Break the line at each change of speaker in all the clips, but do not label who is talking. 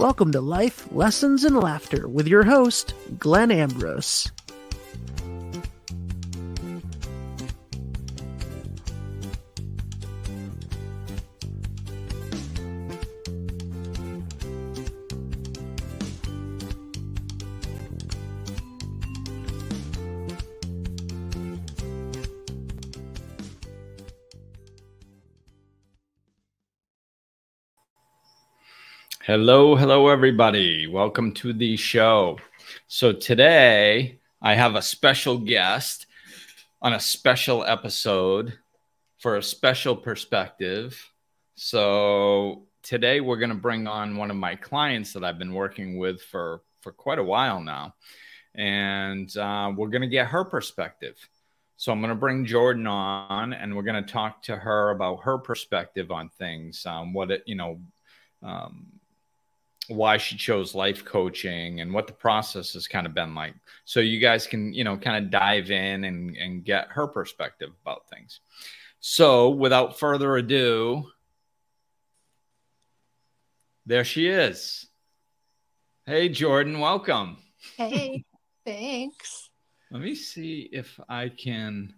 Welcome to Life, Lessons, and Laughter with your host, Glenn Ambrose.
Hello, hello, everybody. Welcome to the show. So, today I have a special guest on a special episode for a special perspective. So, today we're going to bring on one of my clients that I've been working with for, for quite a while now. And uh, we're going to get her perspective. So, I'm going to bring Jordan on and we're going to talk to her about her perspective on things, um, what it, you know, um, why she chose life coaching and what the process has kind of been like. So you guys can, you know, kind of dive in and, and get her perspective about things. So without further ado, there she is. Hey, Jordan, welcome.
Hey, thanks.
Let me see if I can.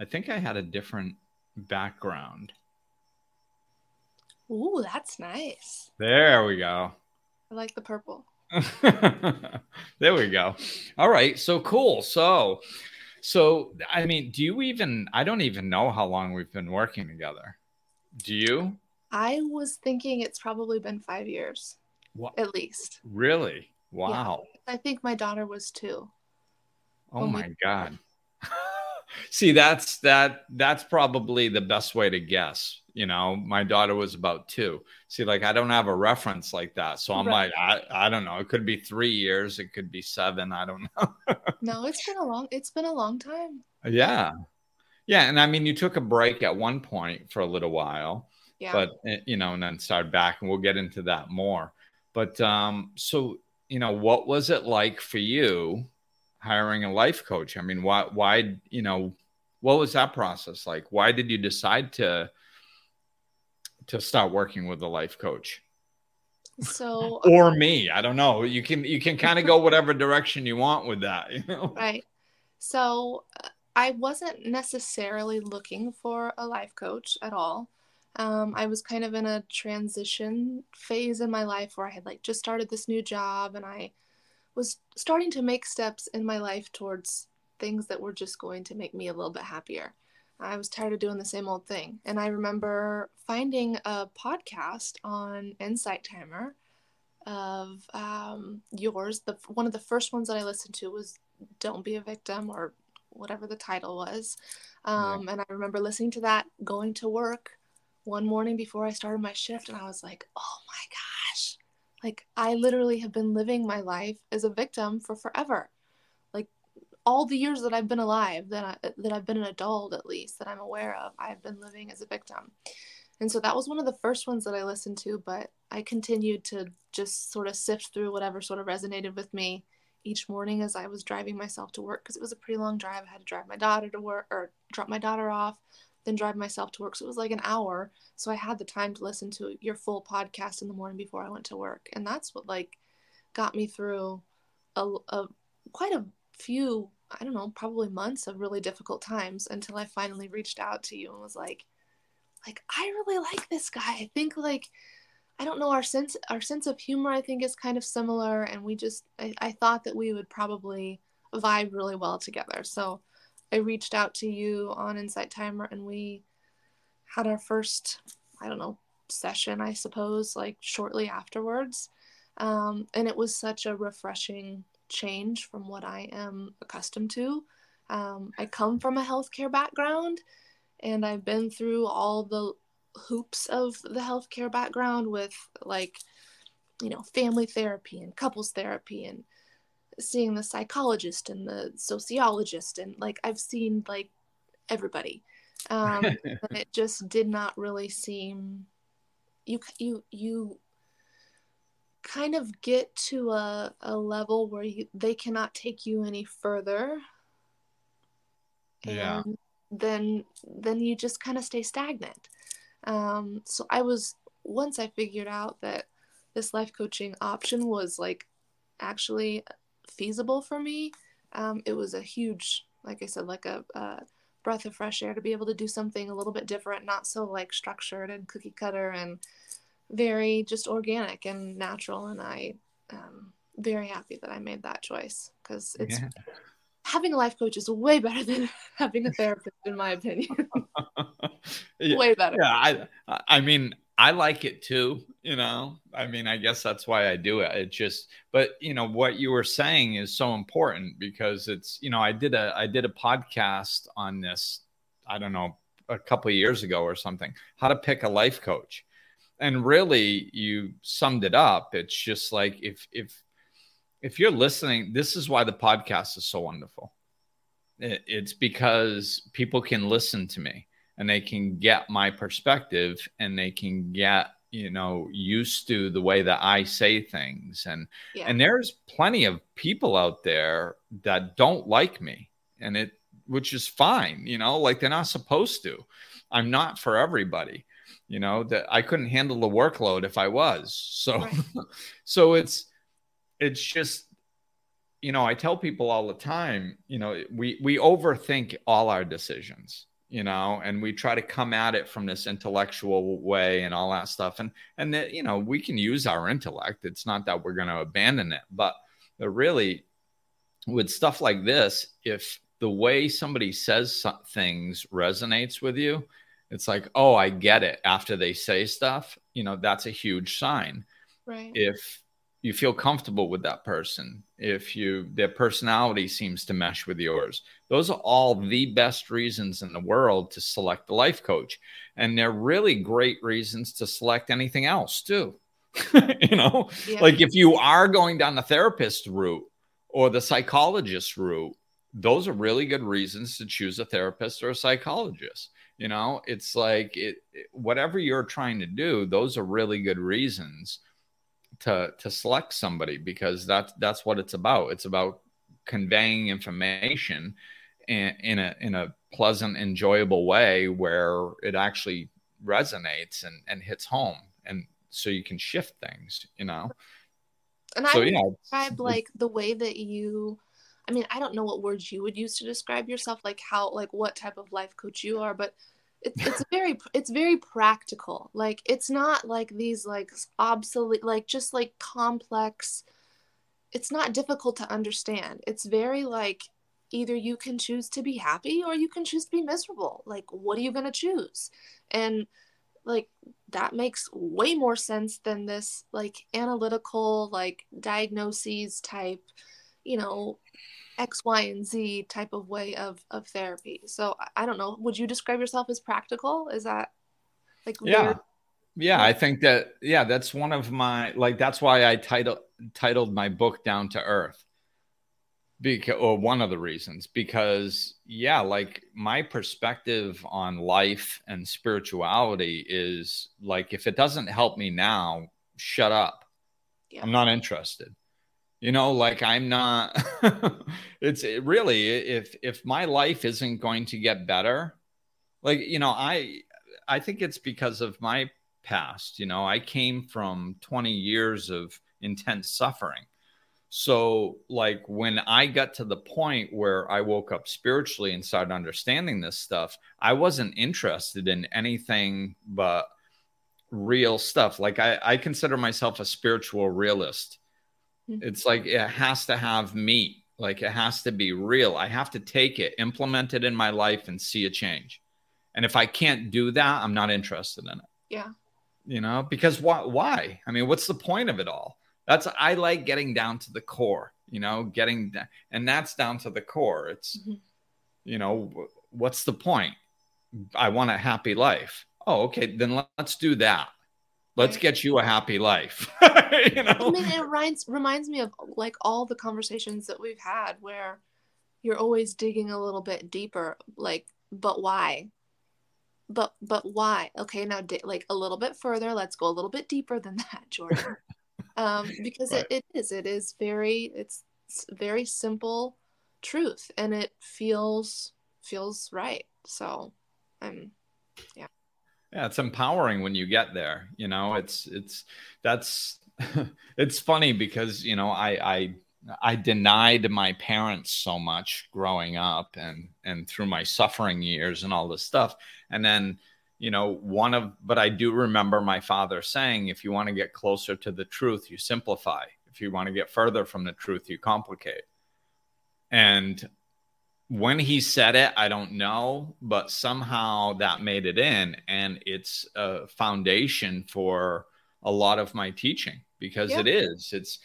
I think I had a different background.
Ooh, that's nice.
There we go.
I like the purple.
there we go. All right. So cool. So, so, I mean, do you even, I don't even know how long we've been working together. Do you?
I was thinking it's probably been five years.
What?
At least.
Really? Wow.
Yeah, I think my daughter was two.
Oh my God. See, that's that that's probably the best way to guess. You know, my daughter was about two. See, like I don't have a reference like that. So I'm right. like, I, I don't know. It could be three years, it could be seven. I don't know.
no, it's been a long it's been a long time.
Yeah. Yeah. And I mean you took a break at one point for a little while.
Yeah.
But eh, you know, and then started back and we'll get into that more. But um, so you know, what was it like for you hiring a life coach? I mean, why, why, you know, what was that process like? Why did you decide to, to start working with a life coach?
So,
or me, I don't know. You can, you can kind of go whatever direction you want with that, you know?
Right. So I wasn't necessarily looking for a life coach at all. Um, I was kind of in a transition phase in my life where I had like just started this new job and I was starting to make steps in my life towards things that were just going to make me a little bit happier. I was tired of doing the same old thing. And I remember finding a podcast on Insight Timer of um, yours. The one of the first ones that I listened to was "Don't Be a Victim" or whatever the title was. Um, yeah. And I remember listening to that going to work one morning before I started my shift, and I was like, "Oh my gosh!" Like I literally have been living my life as a victim for forever. Like all the years that I've been alive, that I, that I've been an adult at least that I'm aware of, I've been living as a victim. And so that was one of the first ones that I listened to, but I continued to just sort of sift through whatever sort of resonated with me each morning as I was driving myself to work because it was a pretty long drive. I had to drive my daughter to work or drop my daughter off, then drive myself to work. So it was like an hour. So I had the time to listen to your full podcast in the morning before I went to work. And that's what like got me through a, a quite a few, I don't know, probably months of really difficult times until I finally reached out to you and was like, like, I really like this guy. I think like I don't know our sense our sense of humor I think is kind of similar and we just I, I thought that we would probably vibe really well together. So I reached out to you on Insight Timer and we had our first, I don't know, session, I suppose, like shortly afterwards. Um, and it was such a refreshing change from what I am accustomed to. Um, I come from a healthcare background and I've been through all the hoops of the healthcare background with like, you know, family therapy and couples therapy and seeing the psychologist and the sociologist and like I've seen like everybody. Um, it just did not really seem you you you kind of get to a, a level where you, they cannot take you any further.
Yeah.
And then then you just kind of stay stagnant. Um, so i was once i figured out that this life coaching option was like actually feasible for me. Um, it was a huge, like I said, like a, a breath of fresh air to be able to do something a little bit different, not so like structured and cookie cutter and very just organic and natural. And I um, very happy that I made that choice because it's yeah. having a life coach is way better than having a therapist, in my opinion.
yeah,
way better.
Yeah, I I mean I like it too. You know, I mean, I guess that's why I do it. It just, but you know, what you were saying is so important because it's, you know, I did a I did a podcast on this. I don't know, a couple years ago or something. How to pick a life coach and really you summed it up it's just like if if if you're listening this is why the podcast is so wonderful it's because people can listen to me and they can get my perspective and they can get you know used to the way that i say things and yeah. and there's plenty of people out there that don't like me and it which is fine you know like they're not supposed to i'm not for everybody you know that i couldn't handle the workload if i was so right. so it's it's just you know i tell people all the time you know we we overthink all our decisions you know and we try to come at it from this intellectual way and all that stuff and and that you know we can use our intellect it's not that we're going to abandon it but but really with stuff like this if the way somebody says things resonates with you it's like, oh, I get it after they say stuff, you know, that's a huge sign.
Right.
If you feel comfortable with that person, if you their personality seems to mesh with yours, those are all the best reasons in the world to select a life coach. And they're really great reasons to select anything else too. you know, yeah. like if you are going down the therapist route or the psychologist route, those are really good reasons to choose a therapist or a psychologist you know it's like it, it, whatever you're trying to do those are really good reasons to to select somebody because that's that's what it's about. It's about conveying information in, in a in a pleasant enjoyable way where it actually resonates and and hits home. And so you can shift things you know?
And so, i yeah, describe like the way that you I mean, I don't know what words you would use to describe yourself, like how, like what type of life coach you are, but it's it's very it's very practical. Like it's not like these like obsolete, like just like complex. It's not difficult to understand. It's very like either you can choose to be happy or you can choose to be miserable. Like, what are you gonna choose? And like that makes way more sense than this like analytical like diagnoses type you know X, Y, and Z type of way of of therapy. So I don't know. Would you describe yourself as practical? Is that like
yeah, weird? yeah? I think that yeah, that's one of my like that's why I titled titled my book Down to Earth. Because or one of the reasons because yeah, like my perspective on life and spirituality is like if it doesn't help me now, shut up. Yeah. I'm not interested you know like i'm not it's it really if if my life isn't going to get better like you know i i think it's because of my past you know i came from 20 years of intense suffering so like when i got to the point where i woke up spiritually and started understanding this stuff i wasn't interested in anything but real stuff like i i consider myself a spiritual realist. It's like it has to have meat. Like it has to be real. I have to take it, implement it in my life, and see a change. And if I can't do that, I'm not interested in it.
Yeah.
You know, because why? Why? I mean, what's the point of it all? That's I like getting down to the core. You know, getting and that's down to the core. It's, mm-hmm. you know, what's the point? I want a happy life. Oh, okay, then let's do that let's get you a happy life. you know? I
mean, it reminds reminds me of like all the conversations that we've had where you're always digging a little bit deeper, like, but why? But but why? Okay, now di- like a little bit further. Let's go a little bit deeper than that, Jordan. um, because right. it, it is it is very it's, it's very simple truth, and it feels feels right. So, um, yeah
yeah it's empowering when you get there you know it's it's that's it's funny because you know I I I denied my parents so much growing up and and through my suffering years and all this stuff. And then, you know, one of but I do remember my father saying if you want to get closer to the truth, you simplify. If you want to get further from the truth, you complicate. And when he said it, I don't know, but somehow that made it in and it's a foundation for a lot of my teaching because yeah. it is. It's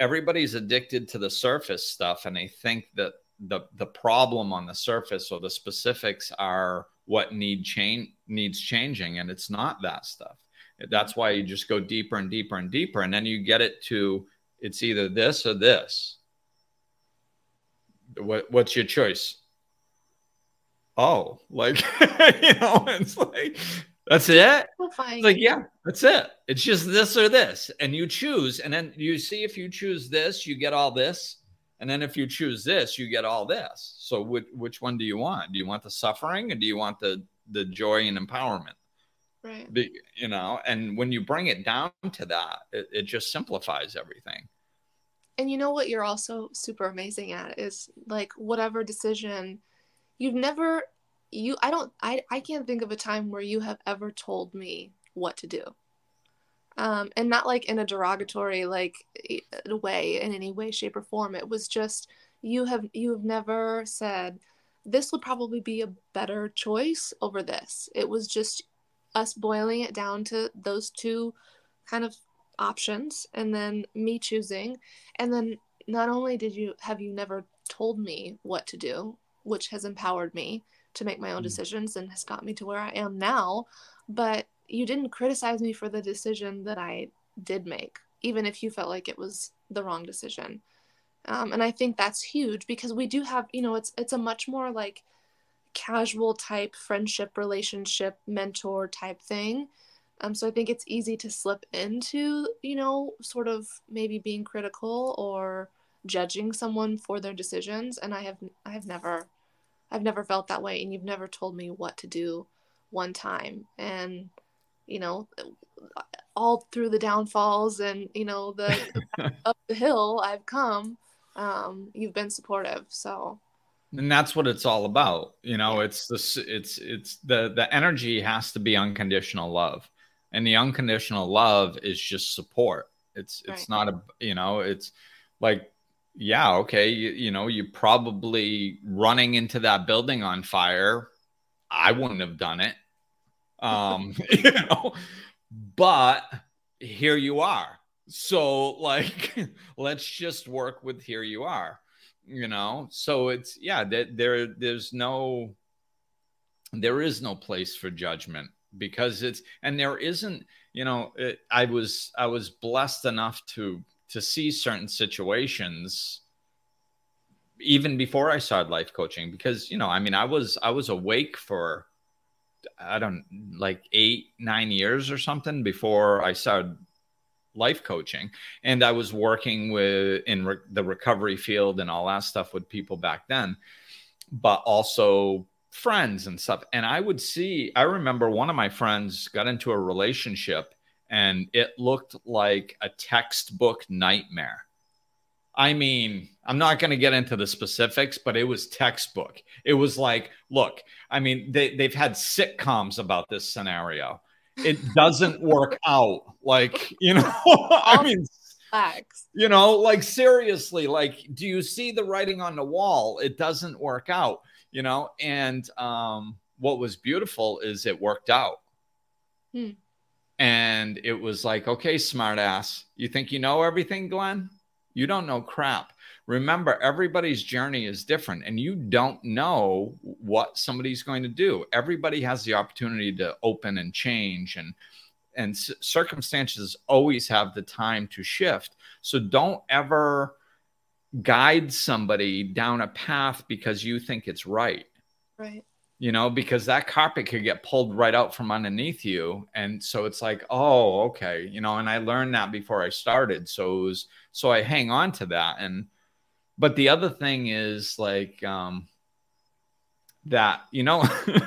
everybody's addicted to the surface stuff and they think that the the problem on the surface or the specifics are what need change needs changing and it's not that stuff that's why you just go deeper and deeper and deeper and then you get it to it's either this or this what what's your choice oh like you know it's like that's it. It's like, yeah, that's it. It's just this or this. And you choose. And then you see if you choose this, you get all this. And then if you choose this, you get all this. So which, which one do you want? Do you want the suffering or do you want the, the joy and empowerment?
Right.
The, you know, and when you bring it down to that, it, it just simplifies everything.
And you know what you're also super amazing at is like whatever decision you've never you i don't i i can't think of a time where you have ever told me what to do. Um and not like in a derogatory like way in any way shape or form. It was just you have you have never said this would probably be a better choice over this. It was just us boiling it down to those two kind of options and then me choosing and then not only did you have you never told me what to do which has empowered me to make my own mm. decisions and has got me to where I am now. But you didn't criticize me for the decision that I did make, even if you felt like it was the wrong decision. Um, and I think that's huge because we do have, you know, it's it's a much more like casual type friendship, relationship, mentor type thing. Um, so I think it's easy to slip into, you know, sort of maybe being critical or judging someone for their decisions. And I have I have never I've never felt that way, and you've never told me what to do one time. And, you know, all through the downfalls and, you know, the up the hill I've come, um, you've been supportive. So,
and that's what it's all about. You know, it's this, it's, it's the, the energy has to be unconditional love. And the unconditional love is just support. It's, it's right. not a, you know, it's like yeah, okay, you, you know, you probably running into that building on fire. I wouldn't have done it. Um, you know, but here you are. So like let's just work with here you are. You know, so it's yeah, that there there's no there is no place for judgment because it's and there isn't, you know, it, I was I was blessed enough to to see certain situations even before I started life coaching because you know I mean I was I was awake for I don't like 8 9 years or something before I started life coaching. And I was working with in re- the recovery field and all that stuff with people back then but also friends and stuff and I would see I remember one of my friends got into a relationship and it looked like a textbook nightmare. I mean, I'm not going to get into the specifics, but it was textbook. It was like, look, I mean, they, they've had sitcoms about this scenario. It doesn't work out. Like, you know, I mean, Facts. you know, like seriously, like, do you see the writing on the wall? It doesn't work out, you know? And um, what was beautiful is it worked out. Hmm. And it was like, okay, smartass, you think you know everything, Glenn? You don't know crap. Remember, everybody's journey is different, and you don't know what somebody's going to do. Everybody has the opportunity to open and change, and and circumstances always have the time to shift. So don't ever guide somebody down a path because you think it's right.
Right
you know, because that carpet could get pulled right out from underneath you. And so it's like, oh, okay, you know, and I learned that before I started. So it was, so I hang on to that. And, but the other thing is like, um, that, you know,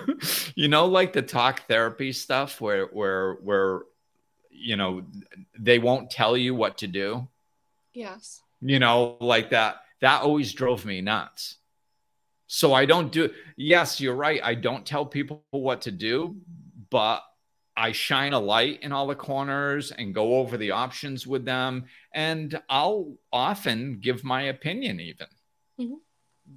you know, like the talk therapy stuff where, where, where you know, they won't tell you what to do.
Yes.
You know, like that. That always drove me nuts. So I don't do. Yes, you're right. I don't tell people what to do, but I shine a light in all the corners and go over the options with them. And I'll often give my opinion, even mm-hmm.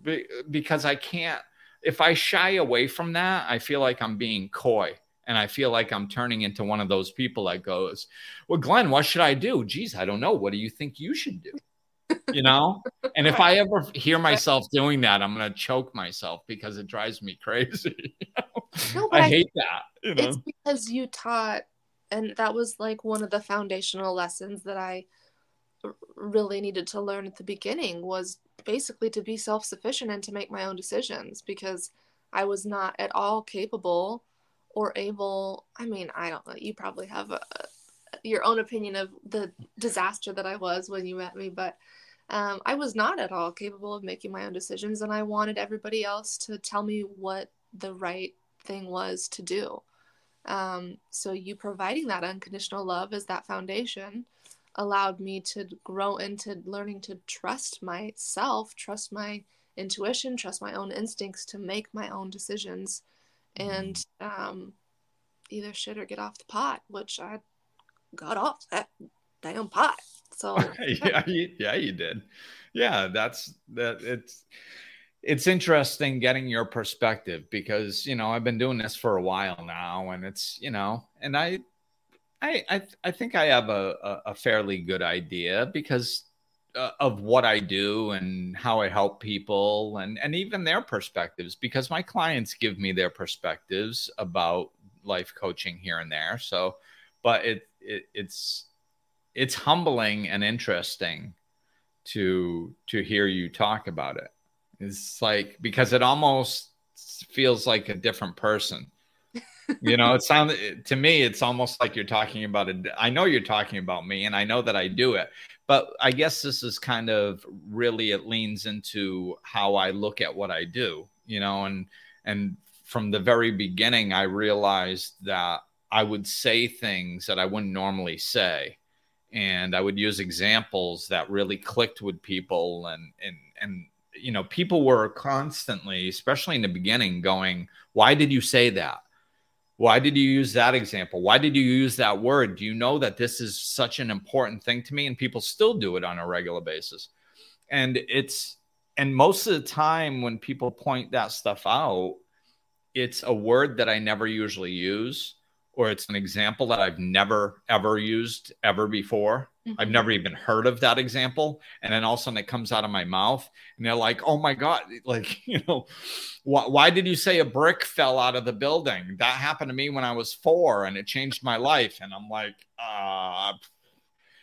Be- because I can't. If I shy away from that, I feel like I'm being coy. And I feel like I'm turning into one of those people that goes, Well, Glenn, what should I do? Geez, I don't know. What do you think you should do? You know? and if I ever hear myself doing that, I'm going to choke myself because it drives me crazy. no, I, I hate that.
You know? It's because you taught, and that was like one of the foundational lessons that I really needed to learn at the beginning was basically to be self-sufficient and to make my own decisions because I was not at all capable or able i mean i don't know you probably have a, your own opinion of the disaster that i was when you met me but um, i was not at all capable of making my own decisions and i wanted everybody else to tell me what the right thing was to do. Um, so you providing that unconditional love as that foundation allowed me to grow into learning to trust myself trust my intuition trust my own instincts to make my own decisions and um, either shit or get off the pot, which I got off that damn pot. So
yeah, you, yeah, you did. Yeah, that's that. It's it's interesting getting your perspective because you know I've been doing this for a while now, and it's you know, and I. I, I, I think I have a, a, fairly good idea because uh, of what I do and how I help people and and even their perspectives because my clients give me their perspectives about life coaching here and there. So, but it, it it's it's humbling and interesting to to hear you talk about it. It's like because it almost feels like a different person. you know, it sounds to me it's almost like you're talking about it. I know you're talking about me and I know that I do it, but I guess this is kind of really it leans into how I look at what I do, you know, and and from the very beginning I realized that I would say things that I wouldn't normally say and I would use examples that really clicked with people and and and you know people were constantly especially in the beginning going why did you say that why did you use that example? Why did you use that word? Do you know that this is such an important thing to me? And people still do it on a regular basis. And it's, and most of the time when people point that stuff out, it's a word that I never usually use, or it's an example that I've never ever used ever before. Mm-hmm. I've never even heard of that example. And then all of a sudden it comes out of my mouth and they're like, oh my God, like, you know, why, why did you say a brick fell out of the building? That happened to me when I was four and it changed my life. And I'm like, uh,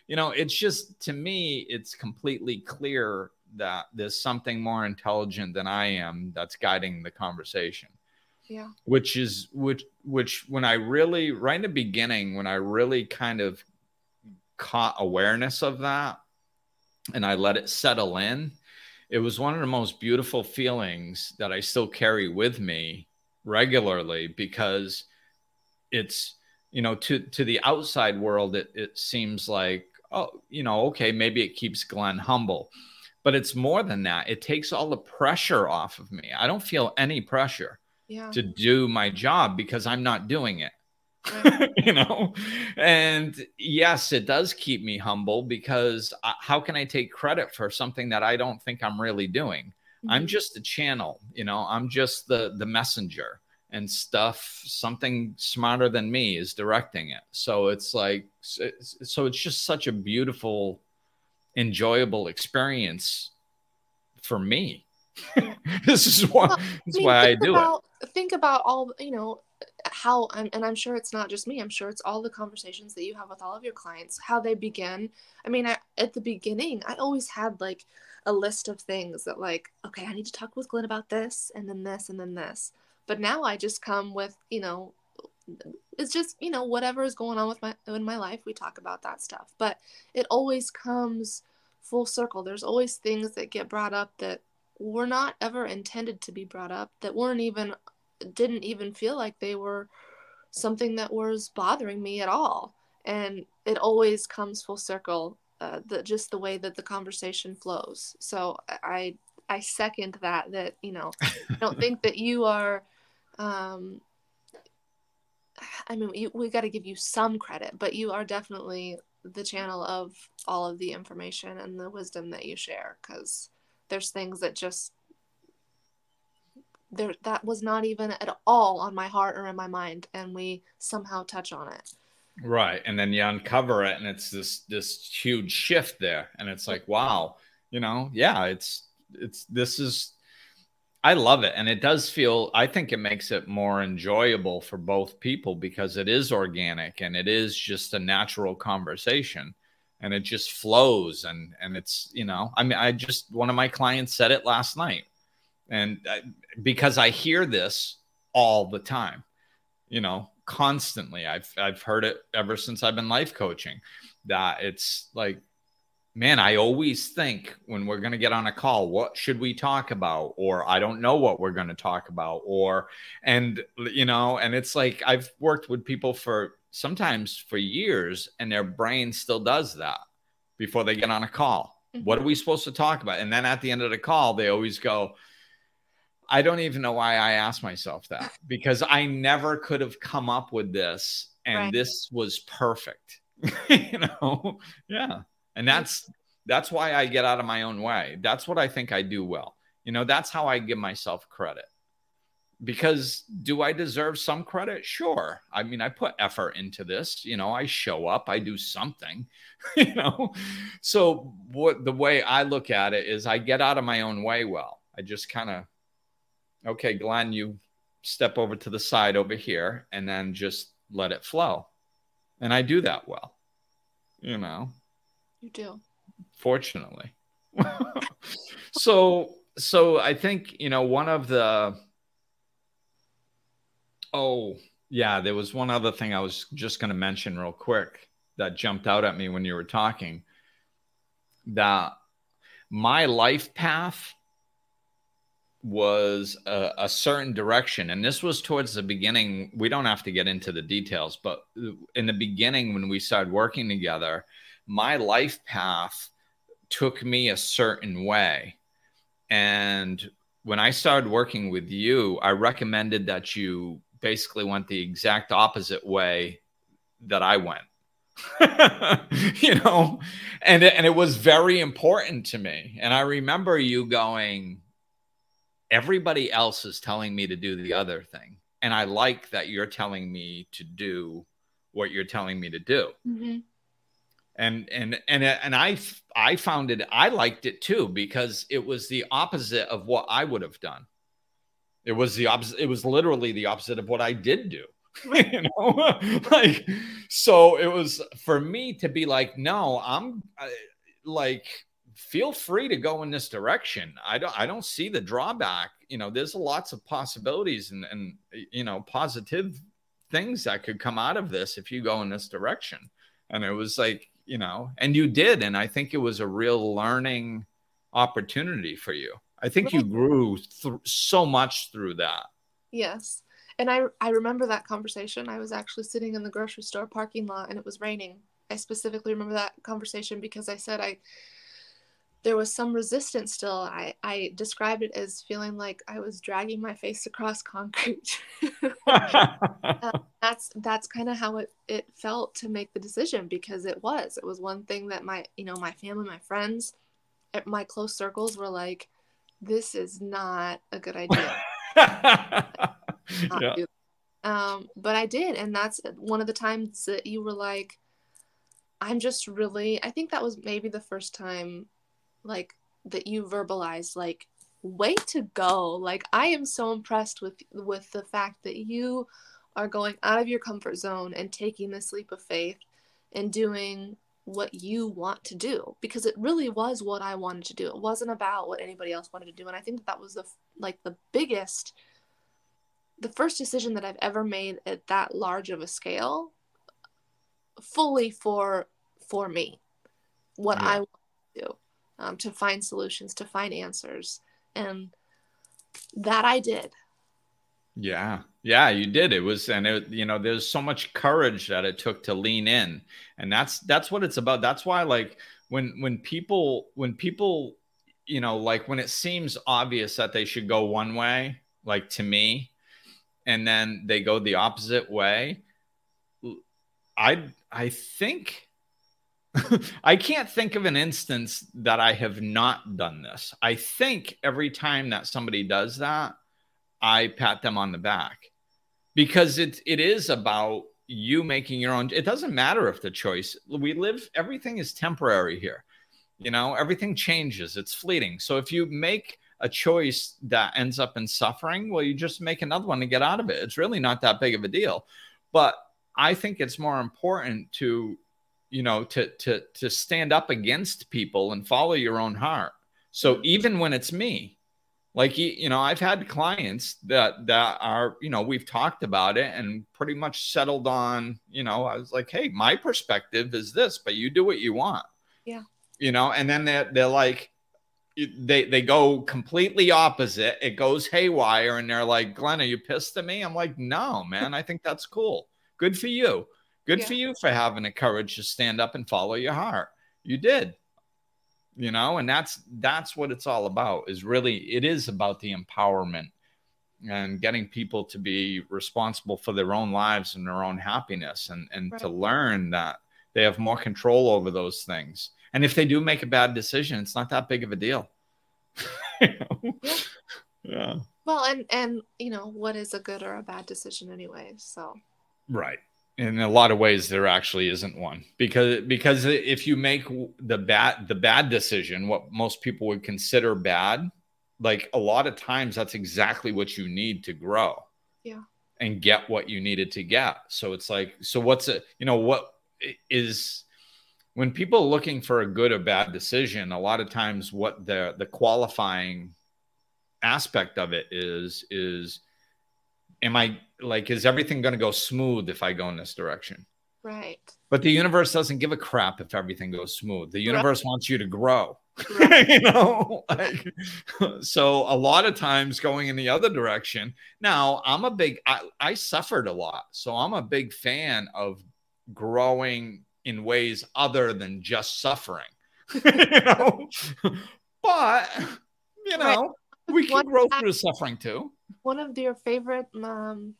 you know, it's just to me, it's completely clear that there's something more intelligent than I am that's guiding the conversation.
Yeah.
Which is which which when I really right in the beginning, when I really kind of caught awareness of that and I let it settle in, it was one of the most beautiful feelings that I still carry with me regularly because it's you know to to the outside world it, it seems like oh you know okay maybe it keeps glenn humble but it's more than that. It takes all the pressure off of me. I don't feel any pressure
yeah.
to do my job because i'm not doing it. You know? And yes it does keep me humble because I, how can i take credit for something that i don't think i'm really doing? Mm-hmm. i'm just a channel you know? I'm just the the messenger and stuff something smarter than me is directing it. So it's like so it's just such a beautiful enjoyable experience for me this is why well, this I mean, why i do
about, it think about all you know how and i'm sure it's not just me i'm sure it's all the conversations that you have with all of your clients how they begin. I mean I, at the beginning i always had like a list of things that like okay i need to talk with glenn about this and then this and then this. But now i just come with you know it's just you know whatever is going on with my in my life we talk about that stuff. But it always comes full circle. There's always things that get brought up that were not ever intended to be brought up that weren't even didn't even feel like they were something that was bothering me at all. And it always comes full circle uh, the just the way that the conversation flows. So i i second that that you know i don't think that you are um i mean you, we got to give you some credit but you are definitely the channel of all of the information and the wisdom that you share because there's things that just there that was not even at all on my heart or in my mind and we somehow touch on it.
Right and then you uncover it and it's this this huge shift there and it's like wow you know yeah it's it's this is i love it and it does feel i think it makes it more enjoyable for both people because it is organic and it is just a natural conversation and it just flows and and it's you know i mean i just one of my clients said it last night and I, because I hear this all the time, you know, constantly. I've I've heard it ever since I've been life coaching that it's like man, I always think when we're going to get on a call, what should we talk about? Or I don't know what we're going to talk about. Or, and, you know, and it's like I've worked with people for sometimes for years and their brain still does that before they get on a call. Mm-hmm. What are we supposed to talk about? And then at the end of the call, they always go, I don't even know why I asked myself that because I never could have come up with this and right. this was perfect. you know? Yeah. And that's that's why I get out of my own way. That's what I think I do well. You know, that's how I give myself credit. Because do I deserve some credit? Sure. I mean, I put effort into this, you know, I show up, I do something, you know. So what the way I look at it is I get out of my own way well. I just kind of okay, Glenn, you step over to the side over here and then just let it flow. And I do that well, you know.
You do.
Fortunately. so, so I think, you know, one of the, oh, yeah, there was one other thing I was just going to mention real quick that jumped out at me when you were talking that my life path was a, a, certain direction and this was towards the beginning we don't have to get into the details but in the beginning when we started working together my life path took me a certain way. And when i started working with you i recommended that you basically went the exact opposite way that i went. You know and and it was very important to me. And i remember you going everybody else is telling me to do the other thing and i like that you're telling me to do what you're telling me to do. Mm-hmm. And and and and i i found it i liked it too because it was the opposite of what i would have done it was the opposite it was literally the opposite of what i did do you know like so it was for me to be like no i'm like feel free to go in this direction. I don't I don't see the drawback. You know, there's lots of possibilities and and you know, positive things that could come out of this if you go in this direction. And it was like, you know, and you did and I think it was a real learning opportunity for you. I think you grew th- so much through that.
Yes. And I I remember that conversation. I was actually sitting in the grocery store parking lot and it was raining. I specifically remember that conversation because I said I there was some resistance still. I, I described it as feeling like I was dragging my face across concrete. uh, that's that's kind of how it, it felt to make the decision because it was. It was one thing that my you know, my family, my friends, eh, my close circles were like, this is not a good idea. yeah. Um, but I did, and that's one of the times that you were like, I'm just really I think that was maybe the first time like that you verbalized like way to go. Like i am so impressed with with the fact that you are going out of your comfort zone and taking this leap of faith and doing what you want to do because it really was what i wanted to do. It wasn't about what anybody else wanted to do and i think that, that was the like the biggest the first decision that i've ever made at that large of a scale fully for for me what yeah. i want to do um, to find solutions, to find answers. And that I did.
Yeah. Yeah, you did. It was, and it, you know, there's so much courage that it took to lean in. And that's, that's what it's about. That's why, like, when, when people, when people, you know, like when it seems obvious that they should go one way, like to me, and then they go the opposite way, I, I think I can't think of an instance that I have not done this. I think every time that somebody does that, I pat them on the back because it it is about you making your own. It doesn't matter if the choice we live. Everything is temporary here. You know, everything changes. It's fleeting. So if you make a choice that ends up in suffering, well, you just make another one to get out of it. It's really not that big of a deal. But I think it's more important to you know to to to stand up against people and follow your own heart. So even when it's me like you know i've had clients that that are you know we've talked about it and pretty much settled on you know i was like hey my perspective is this but you do what you want.
Yeah.
You know and then they're, they're like they they go completely opposite. It goes haywire and they're like glenn are you pissed at me? I'm like no man i think that's cool. Good for you Good yeah. for you for having the courage to stand up and follow your heart. You did. You know, and that's that's what it's all about. Is really it is about the empowerment and getting people to be responsible for their own lives and their own happiness and and right. to learn that they have more control over those things. And if they do make a bad decision, it's not that big of a deal.
yeah. yeah. Well, and and you know, what is a good or a bad decision anyway? So
Right in a lot of ways there actually isn't one. Because because if you make the bad the bad decision what most people would consider bad like a lot of times that's exactly what you need to grow.
Yeah.
And get what you needed to get. So it's like so what's it you know what is when people are looking for a good or bad decision a lot of times what the the qualifying aspect of it is is am I like, is everything going to go smooth if I go in this direction?
Right.
But the universe doesn't give a crap if everything goes smooth. The universe right. wants you to grow. Right. you know, like, so a lot of times going in the other direction. Now, I'm a big, I, I suffered a lot. So I'm a big fan of growing in ways other than just suffering. you know, but, you know, right. We can grow through suffering too
one of your favorite um,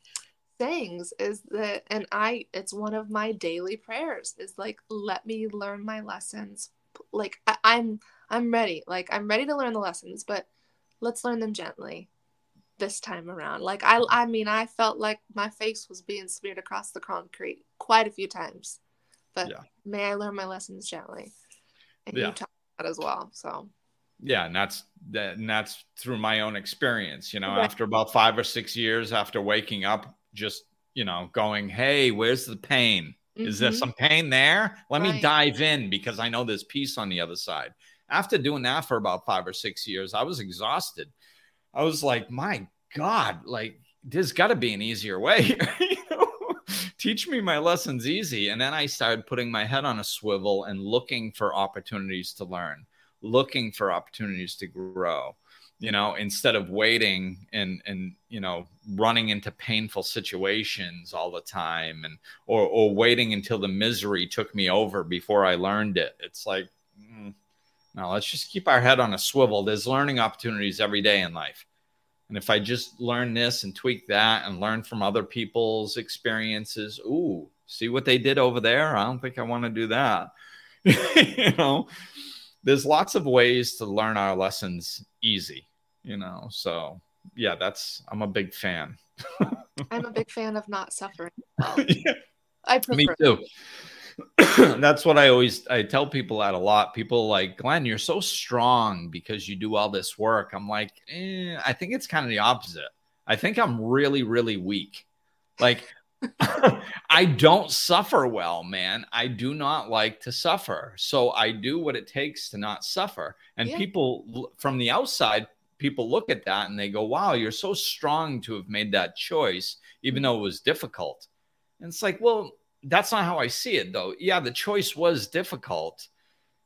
sayings is that, and I, it's one of my daily prayers is like, let me learn my lessons. Like I, I'm, I'm ready. Like I'm ready to learn the lessons, but let's learn them gently this time around. Like I, I mean, I felt like my face was being smeared across the concrete quite a few times, but yeah. may I learn my lessons gently. And yeah. you talk about as well. So
yeah and that's that and that's through my own experience you know right. after about five or six years after waking up just you know going hey where's the pain mm-hmm. is there mm-hmm. some pain there let right. me dive in because i know there's peace on the other side after doing that for about five or six years i was exhausted i was like my god like there's got to be an easier way you know teach me my lessons easy and then i started putting my head on a swivel and looking for opportunities to learn looking for opportunities to grow you know instead of waiting and and you know running into painful situations all the time and or or waiting until the misery took me over before i learned it. It's like mm, no let's just keep our head on a swivel. There's learning opportunities every day in life. And if i just learn this and tweak that and learn from other people's experiences ooh see what they did over there? I don't think i want to do that. You know there's lots of ways to learn our lessons easy, you know. So yeah, that's I'm a big fan.
I'm a big fan of not suffering. Well. yeah. I prefer.
Me too. that's what I always I tell people that a lot. People like Glenn, you're so strong because you do all this work. I'm like, eh, I think it's kind of the opposite. I think I'm really, really weak. Like I don't suffer well, man. I do not like to suffer. So I do what it takes to not suffer. And yeah. people from the outside, people look at that and they go, wow, you're so strong to have made that choice, even though it was difficult. And it's like, well, that's not how I see it, though. Yeah, the choice was difficult.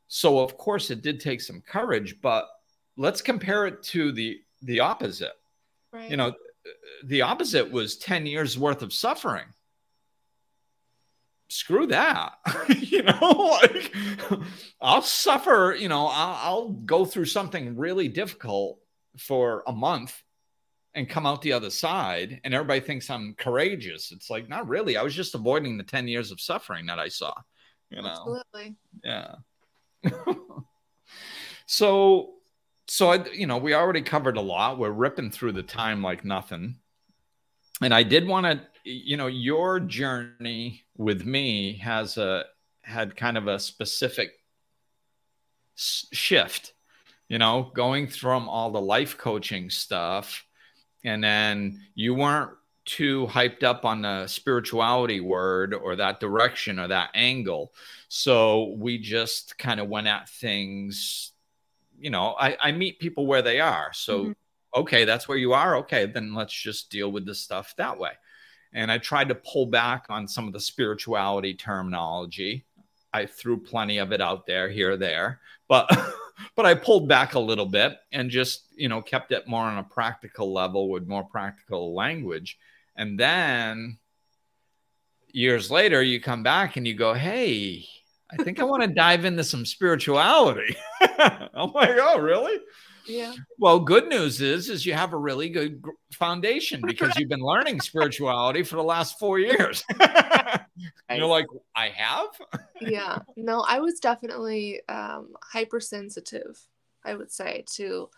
So, of course, it did take some courage, but let's compare it to the the opposite. Right. You know, the opposite was 10 years worth of suffering. Screw that. You know like i'll suffer you know I'll, I'll, go through something really difficult for a month and come out the other side and everybody thinks i'm courageous. It's like not really. I was just avoiding the 10 years of suffering that i saw you know?
Absolutely.
yeah. So so I, you know we already covered a lot. We're ripping through the time like nothing. And i did want to you know your journey with me has a had kind of a specific shift you know going from all the life coaching stuff and then you weren't too hyped up on the spirituality word or that direction or that angle. So we just kind of went at things you know i, I meet people where they are so mm-hmm. okay that's where you are okay then let's just deal with the stuff that way and I tried to pull back on some of the spirituality terminology. I threw plenty of it out there here there, but but I pulled back a little bit and just you know kept it more on a practical level with more practical language. And then years later, you come back and you go, "Hey, I think I want to dive into some spirituality." I'm like, "Oh, really?"
Yeah.
Well, good news is is you have a really good foundation because you've been learning spirituality for the last 4 years. You're like, I have?
yeah. No, I was definitely um hypersensitive, I would say, to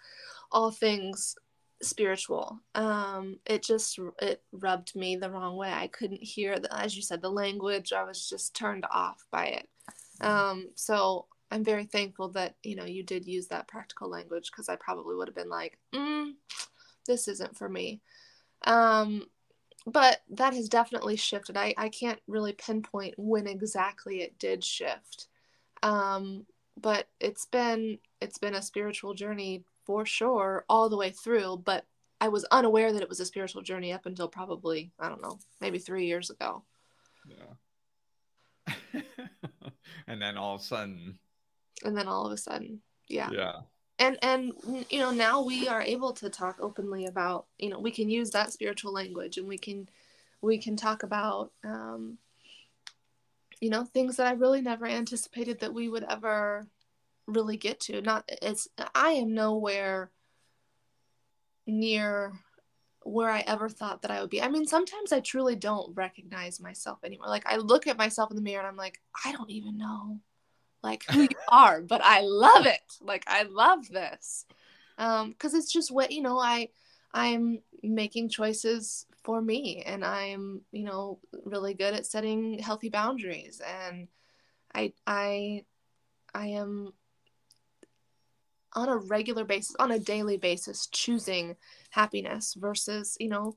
all things spiritual. Um it just it rubbed me the wrong way. I couldn't hear the, as you said the language. I was just turned off by it. Um so I'm very thankful that you know you did use that practical language because I probably would have been like, mm, this isn't for me. Um, but that has definitely shifted. I, I can't really pinpoint when exactly it did shift. Um, but it's been it's been a spiritual journey for sure all the way through. But I was unaware that it was a spiritual journey up until probably I don't know maybe three years ago.
Yeah. and then all of a sudden
and then all of a sudden yeah.
Yeah.
And and you know now we are able to talk openly about you know we can use that spiritual language and we can we can talk about um you know things that i really never anticipated that we would ever really get to. Not it's i am nowhere near where i ever thought that i would be. I mean sometimes i truly don't recognize myself anymore. Like i look at myself in the mirror and i'm like i don't even know like who you are but i love it. Like i love this. Um because it's just what you know i i'm making choices for me and i'm you know really good at setting healthy boundaries and i i i am on a regular basis on a daily basis choosing happiness versus you know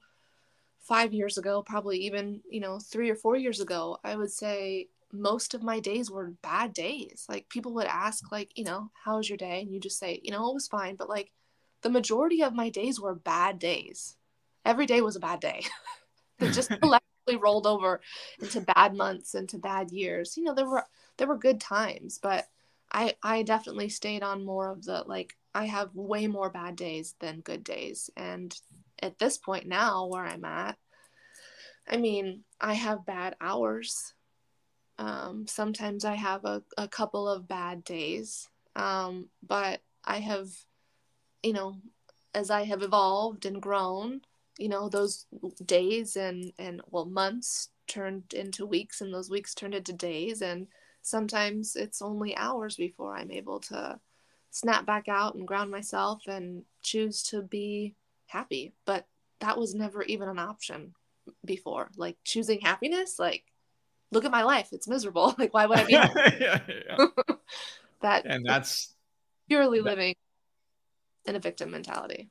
five years ago probably even you know three or four years ago i would say most of my days were bad days. Like people would ask, like, you know, how was your day? And you just say, you know, it was fine. But like the majority of my days were bad days. Every day was a bad day. it just collectively rolled over into bad months, into bad years. You know, there were there were good times, but I I definitely stayed on more of the like I have way more bad days than good days. And at this point now where I'm at, I mean, I have bad hours um, sometimes I have a, a couple of bad days, um, but I have, you know, as I have evolved and grown, you know, those days and, and well, months turned into weeks and those weeks turned into days. And sometimes it's only hours before I'm able to snap back out and ground myself and choose to be happy. But that was never even an option before. Like choosing happiness, like look at my life it's miserable like why would i be yeah, yeah. that
and that's
purely that, living in a victim mentality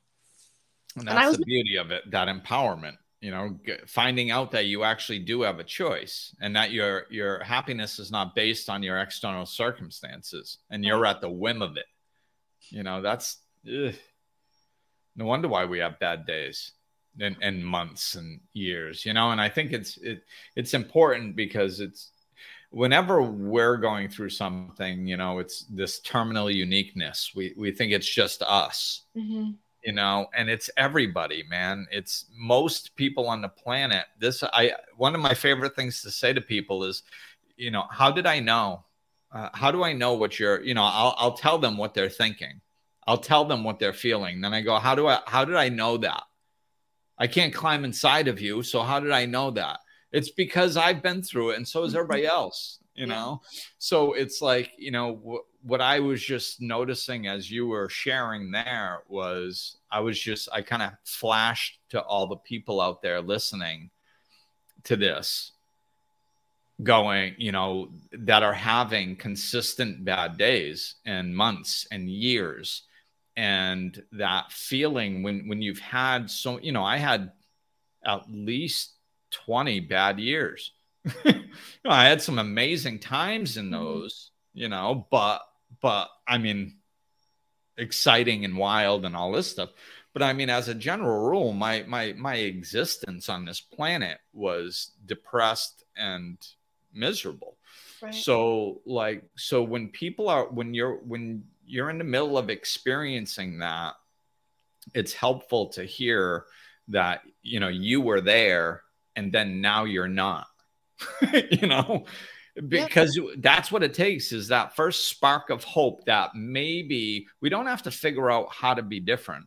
and that's and was, the beauty of it that empowerment you know finding out that you actually do have a choice and that your your happiness is not based on your external circumstances and you're at the whim of it you know that's ugh. no wonder why we have bad days and, and months and years you know and i think it's it, it's important because it's whenever we're going through something you know it's this terminal uniqueness we we think it's just us
mm-hmm.
You know and it's everybody man. It's most people on the planet. This i one of my favorite things to say to people is you know how did i know? Uh, how do i know what you're you know I'll, I'll tell them what they're thinking. I'll tell them what they're feeling. Then i go how do i how did i know that? I can't climb inside of you so how did i know that? It's because i've been through it and so has everybody else you
Yeah.
know? So it's like you know w- what i was just noticing as you were sharing there was i was just i kind of flashed to all the people out there listening to this going you know that are having consistent bad days and months and years. And that feeling when when you've had so you know i had at least 20 bad years you know, I had some amazing times in
Mhm.
those, you know, but but I mean exciting and wild and all this stuff. But I mean, as a general rule, my my my existence on this planet was depressed and miserable.
Right.
So like so when people are when you're when you're in the middle of experiencing that, it's helpful to hear that you know you were there and then now you're not. you know, because that's what it takes is that first spark of hope that maybe we don't have to figure out how to be different.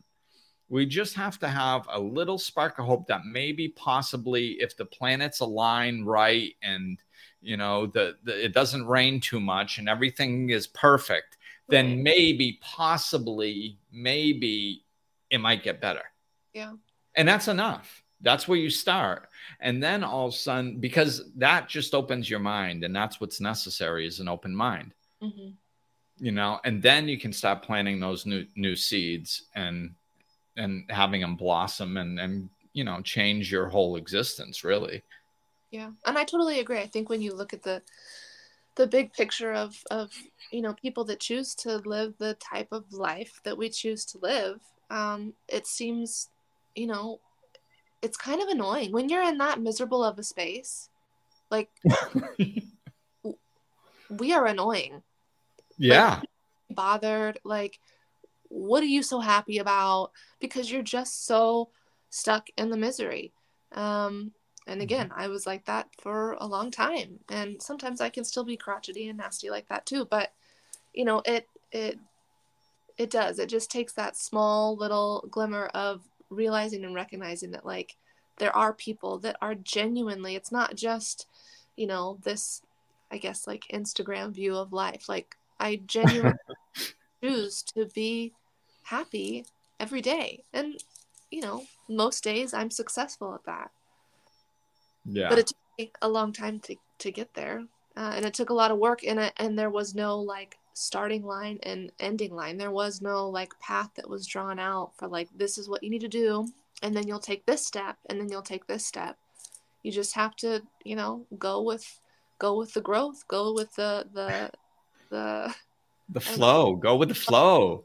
We just have to have a little spark of hope that maybe possibly if the planets align right and you know the, the it doesn't rain too much and everything is perfect, then maybe possibly maybe it might get better.
Yeah.
And that's enough. That's where you start. And then all of a sudden, because that just opens your mind, and that's what's necessary is an open mind,
hmm
you know, and then you can start planting those new new seeds and and having them blossom and and you know change your whole existence really.
Yeah, and I totally agree. I think when you look at the the big picture of of you know people that choose to live the type of life that we choose to live, um, it seems, you know, it's kind of annoying when you're in that miserable of a space. Like we are annoying,
yeah.
bothered. Like, what are you so happy about? Because you're just so stuck in the misery. Um, and again, I was like that for a long time, and sometimes I can still be crotchety and nasty like that too. But you know, it it it does. It just takes that small little glimmer of realizing and recognizing that like there are people that are genuinely. It's not just you know this, I guess like Instagram view of life. Like I genuinely choose to be happy every day, and you know, most days I'm successful at that
Yeah.
but it took me a long time to, to get there uh, and it took a lot of work in it and there was no like starting line and ending line there was no like path that was drawn out for like this is what you need to do and then you'll take this step and then you'll take this step you just have to you know go with go with the growth go with the the the
the flow. Go with the flow.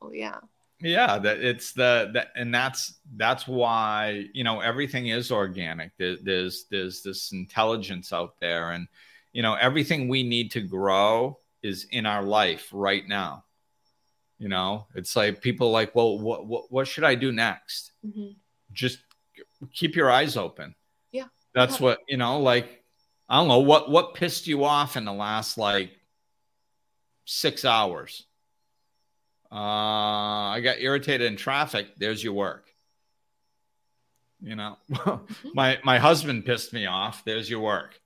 oh yeah
yeah that it's the that and that's that's why you know everything is organic there, there's there's this intelligence out there and you know everything we need to grow is in our life right now. You know it's like people like well what what, what should i do next?
Hmm
just keep your eyes open.
Yeah.
that's what you know like i don't know what what pissed you off in the last like six hours? Uh i got irritated in traffic. There's your work. You know my my husband pissed me off. There's your work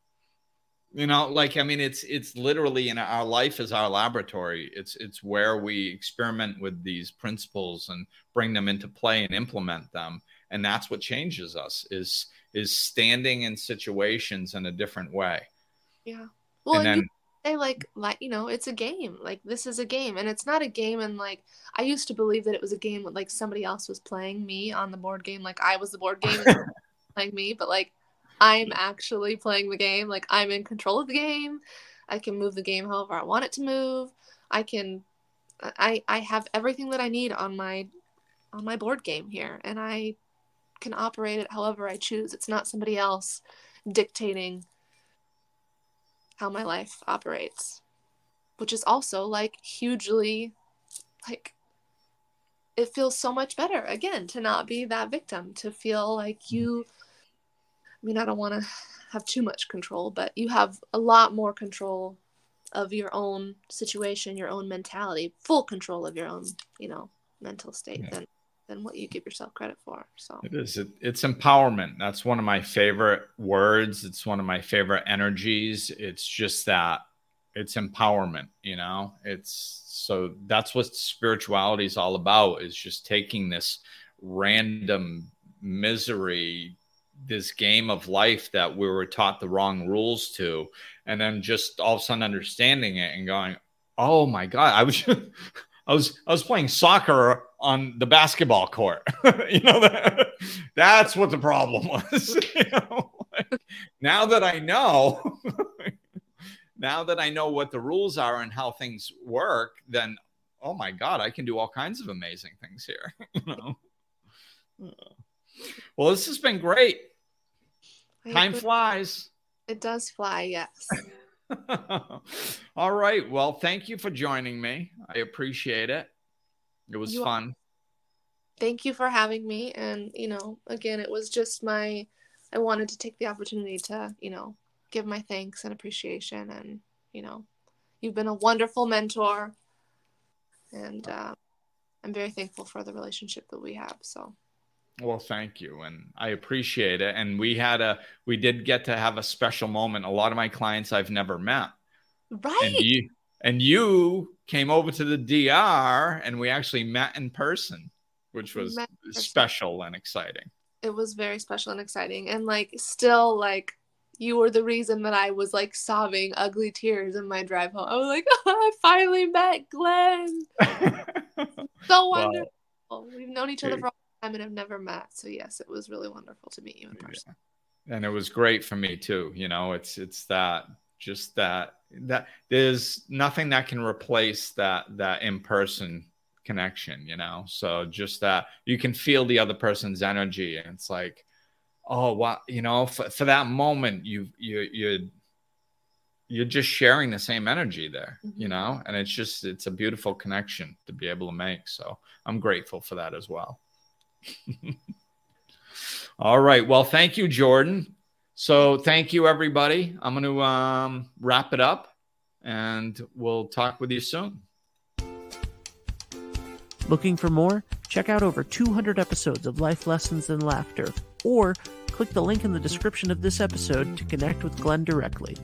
you know like i mean it's it's literally in our life is our laboratory. It's it's where we experiment with these principles and bring them into play and implement them. And that's what changes us is is standing in situations in a different way.
Yeah. Well
and
and you
then
say like like you know it's a game. Like this is a game. And it's not a game and like i used to believe that it was a game with like somebody else was playing me on the board game like i was the board game playing me. But like i'm actually playing the game like i'm in control of the game. I can move the game however i want it to move. I can i i have everything that i need on my on my board game here and i can operate it however i choose. It's not somebody else dictating how my life operates which is also like hugely like it feels so much better again to not be that victim, to feel like mm. you I mean, I don't want to have too much control, but you have a lot more control of your own situation, your own mentality, full control of your own, you know, mental state yeah. than than what you give yourself credit for. So
it is. It, it's empowerment. That's one of my favorite words. It's one of my favorite energies. It's just that it's empowerment. You know, it's so that's what spirituality is all about. Is just taking this random misery this game of life that we were taught the wrong rules to and then just all of a sudden understanding it and going oh my god i was i was i was playing soccer on the basketball court. You know that, that's what the problem was you know? like, now that i know now that i know what the rules are and how things work then oh my god i can do all kinds of amazing things here you know? Well this has been great Time flies.
It does fly, yes.
All right. Well, thank you for joining me. I appreciate it. It was you fun.
Thank you for having me. And, you know, again, it was just my, I wanted to take the opportunity to, you know, give my thanks and appreciation. And, you know, you've been a wonderful mentor. And uh, I'm very thankful for the relationship that we have. So,
well, thank you. And I appreciate it. And we had a, we did get to have a special moment. A lot of my clients I've never met.
Right.
And you, and you came over to the DR and we actually met in person, which was special and exciting.
It was very special and exciting. And like, still, like, you were the reason that I was like sobbing ugly tears in my drive home. I was like, oh, I finally met Glenn. so wonderful. Well, We've known each other for time and have never met. So yes, it was really wonderful to meet you in person.
Yeah. And it was great for me too. You know, it's it's that just that that there's nothing that can replace that that in person connection. You know, so just that you can feel the other person's energy, and it's like, oh wow, you know, for, for that moment, you you you you're just sharing the same energy there, mm-hmm. you know, and it's just it's a beautiful connection to be able to make. So I'm grateful for that as well. All right. Well, thank you, Jordan. So thank you, everybody. I'm going to um, wrap it up and we'll talk with you soon.
Looking for more? Check out over 200 episodes of Life Lessons and Laughter or click the link in the description of this episode to connect with Glenn directly.